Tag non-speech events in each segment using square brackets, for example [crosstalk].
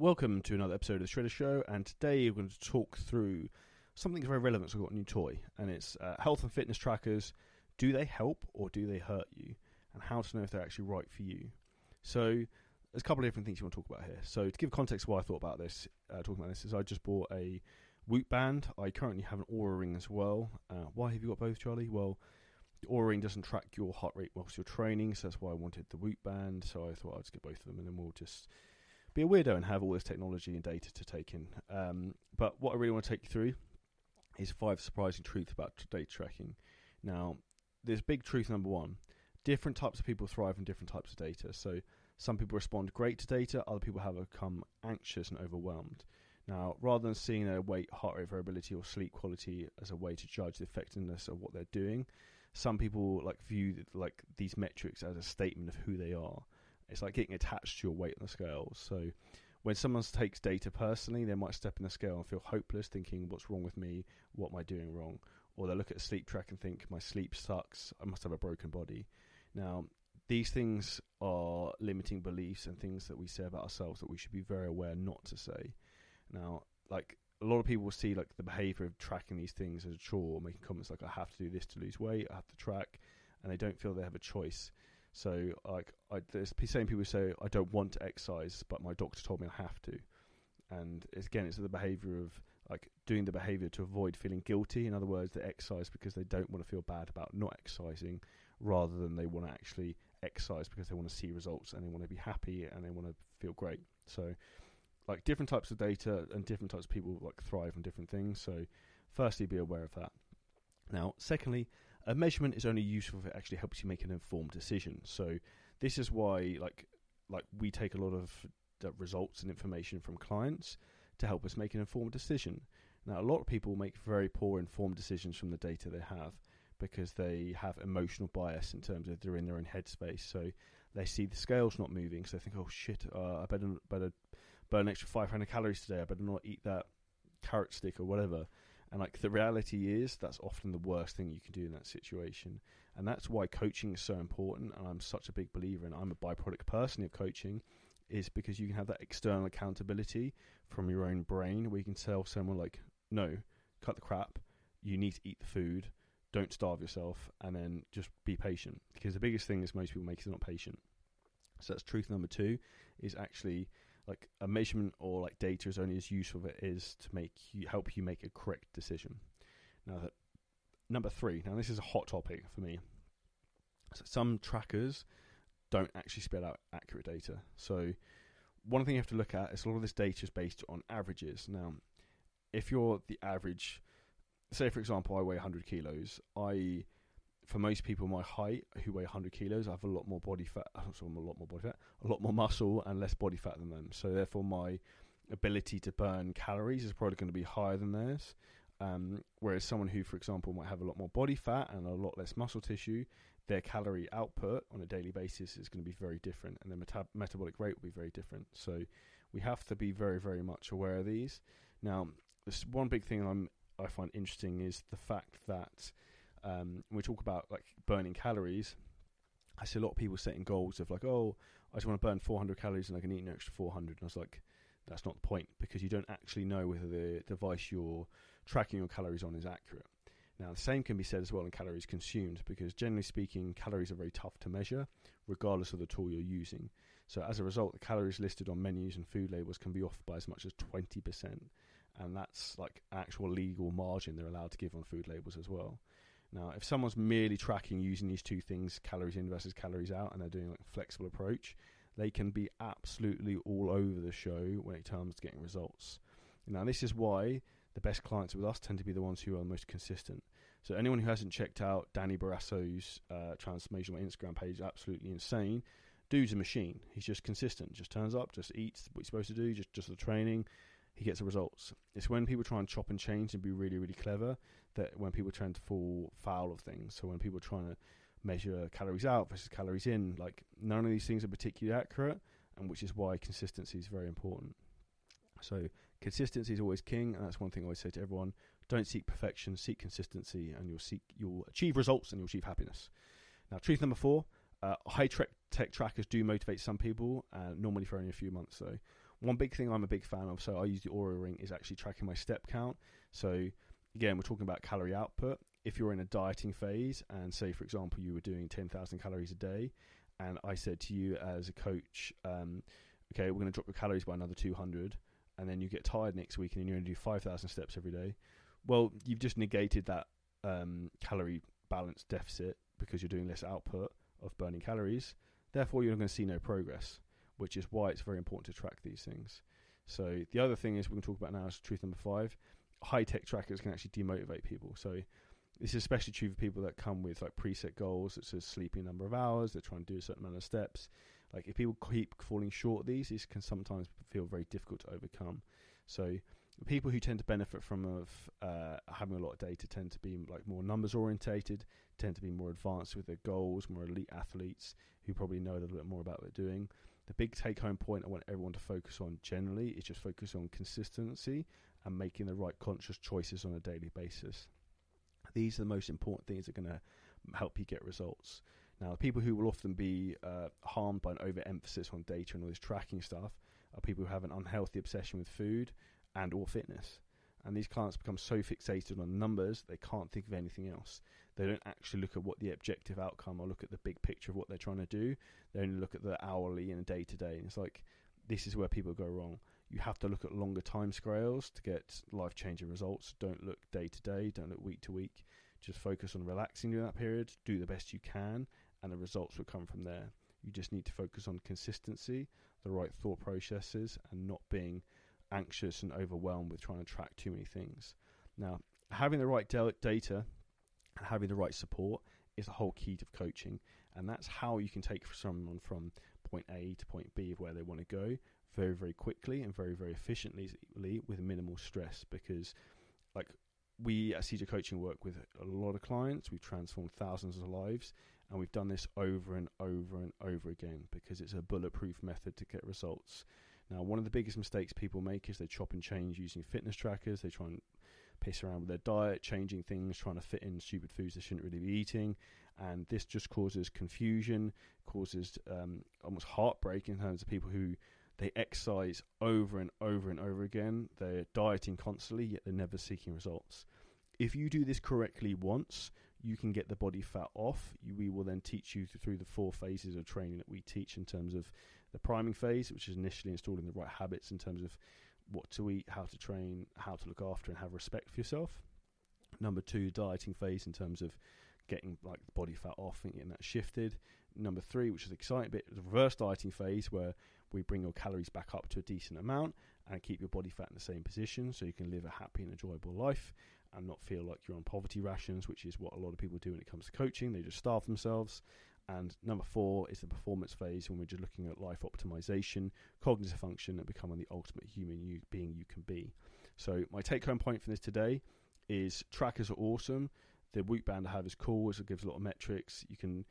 Welcome to another episode of the Shredder Show, and today we're going to talk through something very relevant. So we've got a new toy, and it's uh, health and fitness trackers. Do they help or do they hurt you? And how to know if they're actually right for you. So there's a couple of different things you want to talk about here. So to give context, why I thought about this, uh, talking about this, is I just bought a Whoop band. I currently have an Oura ring as well. Uh, why have you got both, Charlie? Well, the Oura ring doesn't track your heart rate whilst you're training, so that's why I wanted the Whoop band. So I thought I'd just get both of them, and then we'll just be a weirdo and have all this technology and data to take in. Um, but what I really want to take you through is five surprising truths about data tracking. Now, there's big truth number one: different types of people thrive on different types of data. So some people respond great to data, other people have become anxious and overwhelmed. Now, rather than seeing their weight, heart rate variability, or sleep quality as a way to judge the effectiveness of what they're doing, some people like view like these metrics as a statement of who they are. It's like getting attached to your weight on the scale. So, when someone takes data personally, they might step in the scale and feel hopeless, thinking, "What's wrong with me? What am I doing wrong?" Or they look at a sleep track and think, "My sleep sucks. I must have a broken body." Now, these things are limiting beliefs and things that we say about ourselves that we should be very aware not to say. Now, like a lot of people will see like the behavior of tracking these things as a chore, making comments like "I have to do this to lose weight," "I have to track," and they don't feel they have a choice. So, like, I, there's same people say, "I don't want to exercise, but my doctor told me I have to," and it's, again, it's the behavior of like doing the behavior to avoid feeling guilty. In other words, they exercise because they don't want to feel bad about not exercising, rather than they want to actually exercise because they want to see results and they want to be happy and they want to feel great. So like different types of data and different types of people like thrive on different things. So, firstly, be aware of that. Now, secondly, a measurement is only useful if it actually helps you make an informed decision. So, this is why like like we take a lot of results and information from clients to help us make an informed decision. Now, a lot of people make very poor informed decisions from the data they have because they have emotional bias in terms of they're in their own headspace. So they see the scales not moving, so they think, "Oh shit, uh, I better better burn an extra 500 calories today. I better not eat that carrot stick or whatever. And like the reality is, that's often the worst thing you can do in that situation. And that's why coaching is so important. And I'm such a big believer, and I'm a byproduct personally of coaching, is because you can have that external accountability from your own brain where you can tell someone, like, no, cut the crap. You need to eat the food. Don't starve yourself. And then just be patient. Because the biggest thing is most people make is not patient. So that's truth number two is actually like a measurement or like data is only as useful as it is to make you help you make a correct decision. Now, that, number three. Now, this is a hot topic for me. So some trackers don't actually spit out accurate data. So one thing you have to look at is a lot of this data is based on averages. Now, if you're the average, say for example, I weigh 100 kilos, I for most people my height who weigh 100 kilos, I have a lot more body fat, [laughs] so a lot more body fat, a lot more muscle and less body fat than them. So therefore, my ability to burn calories is probably going to be higher than theirs. Um, whereas someone who, for example, might have a lot more body fat and a lot less muscle tissue, their calorie output on a daily basis is going to be very different, and their meta- metabolic rate will be very different. So we have to be very, very much aware of these. Now, this one big thing I'm I find interesting is the fact that um, we talk about like burning calories, I see a lot of people setting goals of like, oh, I just want to burn 400 calories and I can eat an extra 400. And I was like, that's not the point because you don't actually know whether the device you're tracking your calories on is accurate. Now, the same can be said as well in calories consumed because generally speaking, calories are very tough to measure regardless of the tool you're using. So, as a result, the calories listed on menus and food labels can be off by as much as 20%. And that's like actual legal margin they're allowed to give on food labels as well. Now, if someone's merely tracking using these two things, calories in versus calories out, and they're doing like a flexible approach, they can be absolutely all over the show when it comes to getting results. Now, this is why the best clients with us tend to be the ones who are the most consistent. So, anyone who hasn't checked out Danny Barasso's uh, transformational Instagram page, absolutely insane. Dude's a machine. He's just consistent. Just turns up, just eats what he's supposed to do, just just the training he gets the results. It's when people try and chop and change and be really, really clever that when people try to fall foul of things. So when people are trying to measure calories out versus calories in, like none of these things are particularly accurate, and which is why consistency is very important. So consistency is always king, and that's one thing I always say to everyone: don't seek perfection, seek consistency, and you'll seek you'll achieve results and you'll achieve happiness. Now, truth number four: uh, high tech trackers do motivate some people, uh, normally for only a few months though. One big thing I'm a big fan of, so I use the Oura Ring, is actually tracking my step count. So again, we're talking about calorie output. If you're in a dieting phase, and say for example you were doing 10,000 calories a day, and I said to you as a coach, um, okay, we're going to drop your calories by another 200, and then you get tired next week and then you're going to do 5,000 steps every day. Well, you've just negated that um, calorie balance deficit because you're doing less output of burning calories. Therefore, you're going to see no progress, which is why it's very important to track these things. So the other thing is we can talk about now is truth number five. High tech trackers can actually demotivate people. So this is especially true for people that come with like preset goals, such as sleeping number of hours. They're trying to do a certain amount of steps. Like if people keep falling short of these, these can sometimes feel very difficult to overcome. So people who tend to benefit from of uh, having a lot of data tend to be like more numbers orientated, tend to be more advanced with their goals, more elite athletes who probably know a little bit more about what they're doing. The big take home point I want everyone to focus on generally is just focus on consistency and making the right conscious choices on a daily basis. These are the most important things that are going to help you get results. Now, the people who will often be uh, harmed by an overemphasis on data and all this tracking stuff are people who have an unhealthy obsession with food and or fitness. And these clients become so fixated on numbers they can't think of anything else. They don't actually look at what the objective outcome or look at the big picture of what they're trying to do. They only look at the hourly and day to day. And it's like this is where people go wrong. You have to look at longer time scales to get life changing results. Don't look day to day, don't look week to week. Just focus on relaxing during that period, do the best you can, and the results will come from there. You just need to focus on consistency, the right thought processes, and not being anxious and overwhelmed with trying to track too many things. Now, having the right data and having the right support is the whole key to coaching, and that's how you can take someone from point A to point B of where they want to go very, very quickly and very, very efficiently with minimal stress. Because, like, we at CJ Coaching work with a lot of clients. We've transformed thousands of lives, and we've done this over and over and over again because it's a bulletproof method to get results. Now, one of the biggest mistakes people make is they chop and change using fitness trackers. They try and piss around with their diet, changing things, trying to fit in stupid foods they shouldn't really be eating. And this just causes confusion, causes um, almost heartbreak in terms of people who they exercise over and over and over again. They're dieting constantly, yet they're never seeking results. If you do this correctly once, you can get the body fat off. You, we will then teach you through the four phases of training that we teach in terms of the priming phase, which is initially installing the right habits in terms of what to eat, how to train, how to look after, and have respect for yourself. Number two, dieting phase in terms of getting like the body fat off and getting that shifted. Number three, which is exciting bit, the reverse dieting phase where we bring your calories back up to a decent amount and keep your body fat in the same position so you can live a happy and enjoyable life and not feel like you're on poverty rations, which is what a lot of people do when it comes to coaching. They just starve themselves. And number four is the performance phase when we're just looking at life optimization, cognitive function, and becoming the ultimate human you, being you can be. So, my take home point from this today is trackers are awesome. The Whoop Band I have is cool, it gives a lot of metrics. You can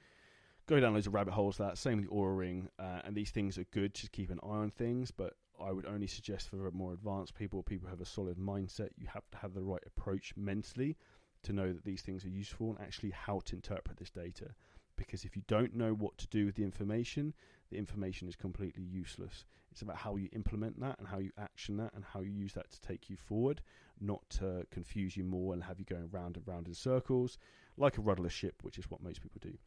go down loads of rabbit holes that. Same with the Oura Ring, uh, and these things are good. to keep an eye on things, but I would only suggest for more advanced people, people who have a solid mindset, you have to have the right approach mentally to know that these things are useful and actually how to interpret this data because if you don't know what to do with the information, the information is completely useless. It's about how you implement that and how you action that and how you use that to take you forward, not to confuse you more and have you going round and round in circles like a rudderless ship, which is what most people do.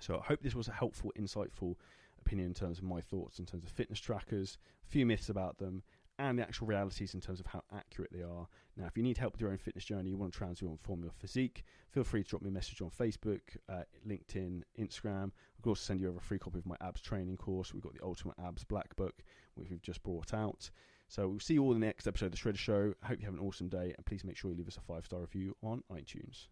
So I hope this was a helpful, insightful opinion in terms of my thoughts in terms of fitness trackers, a few myths about them, and the actual realities in terms of how accurate they are. Now, if you need help with your own fitness journey, you want to transform your physique, feel free to drop me a message on Facebook, uh, LinkedIn, Instagram. I could also send you over a free copy of my abs training course. We've got the Ultimate Abs Black Book, which we've just brought out. So we'll see you all in the next episode of The Shredder Show. I hope you have an awesome day, and please make sure you leave us a five star review on iTunes.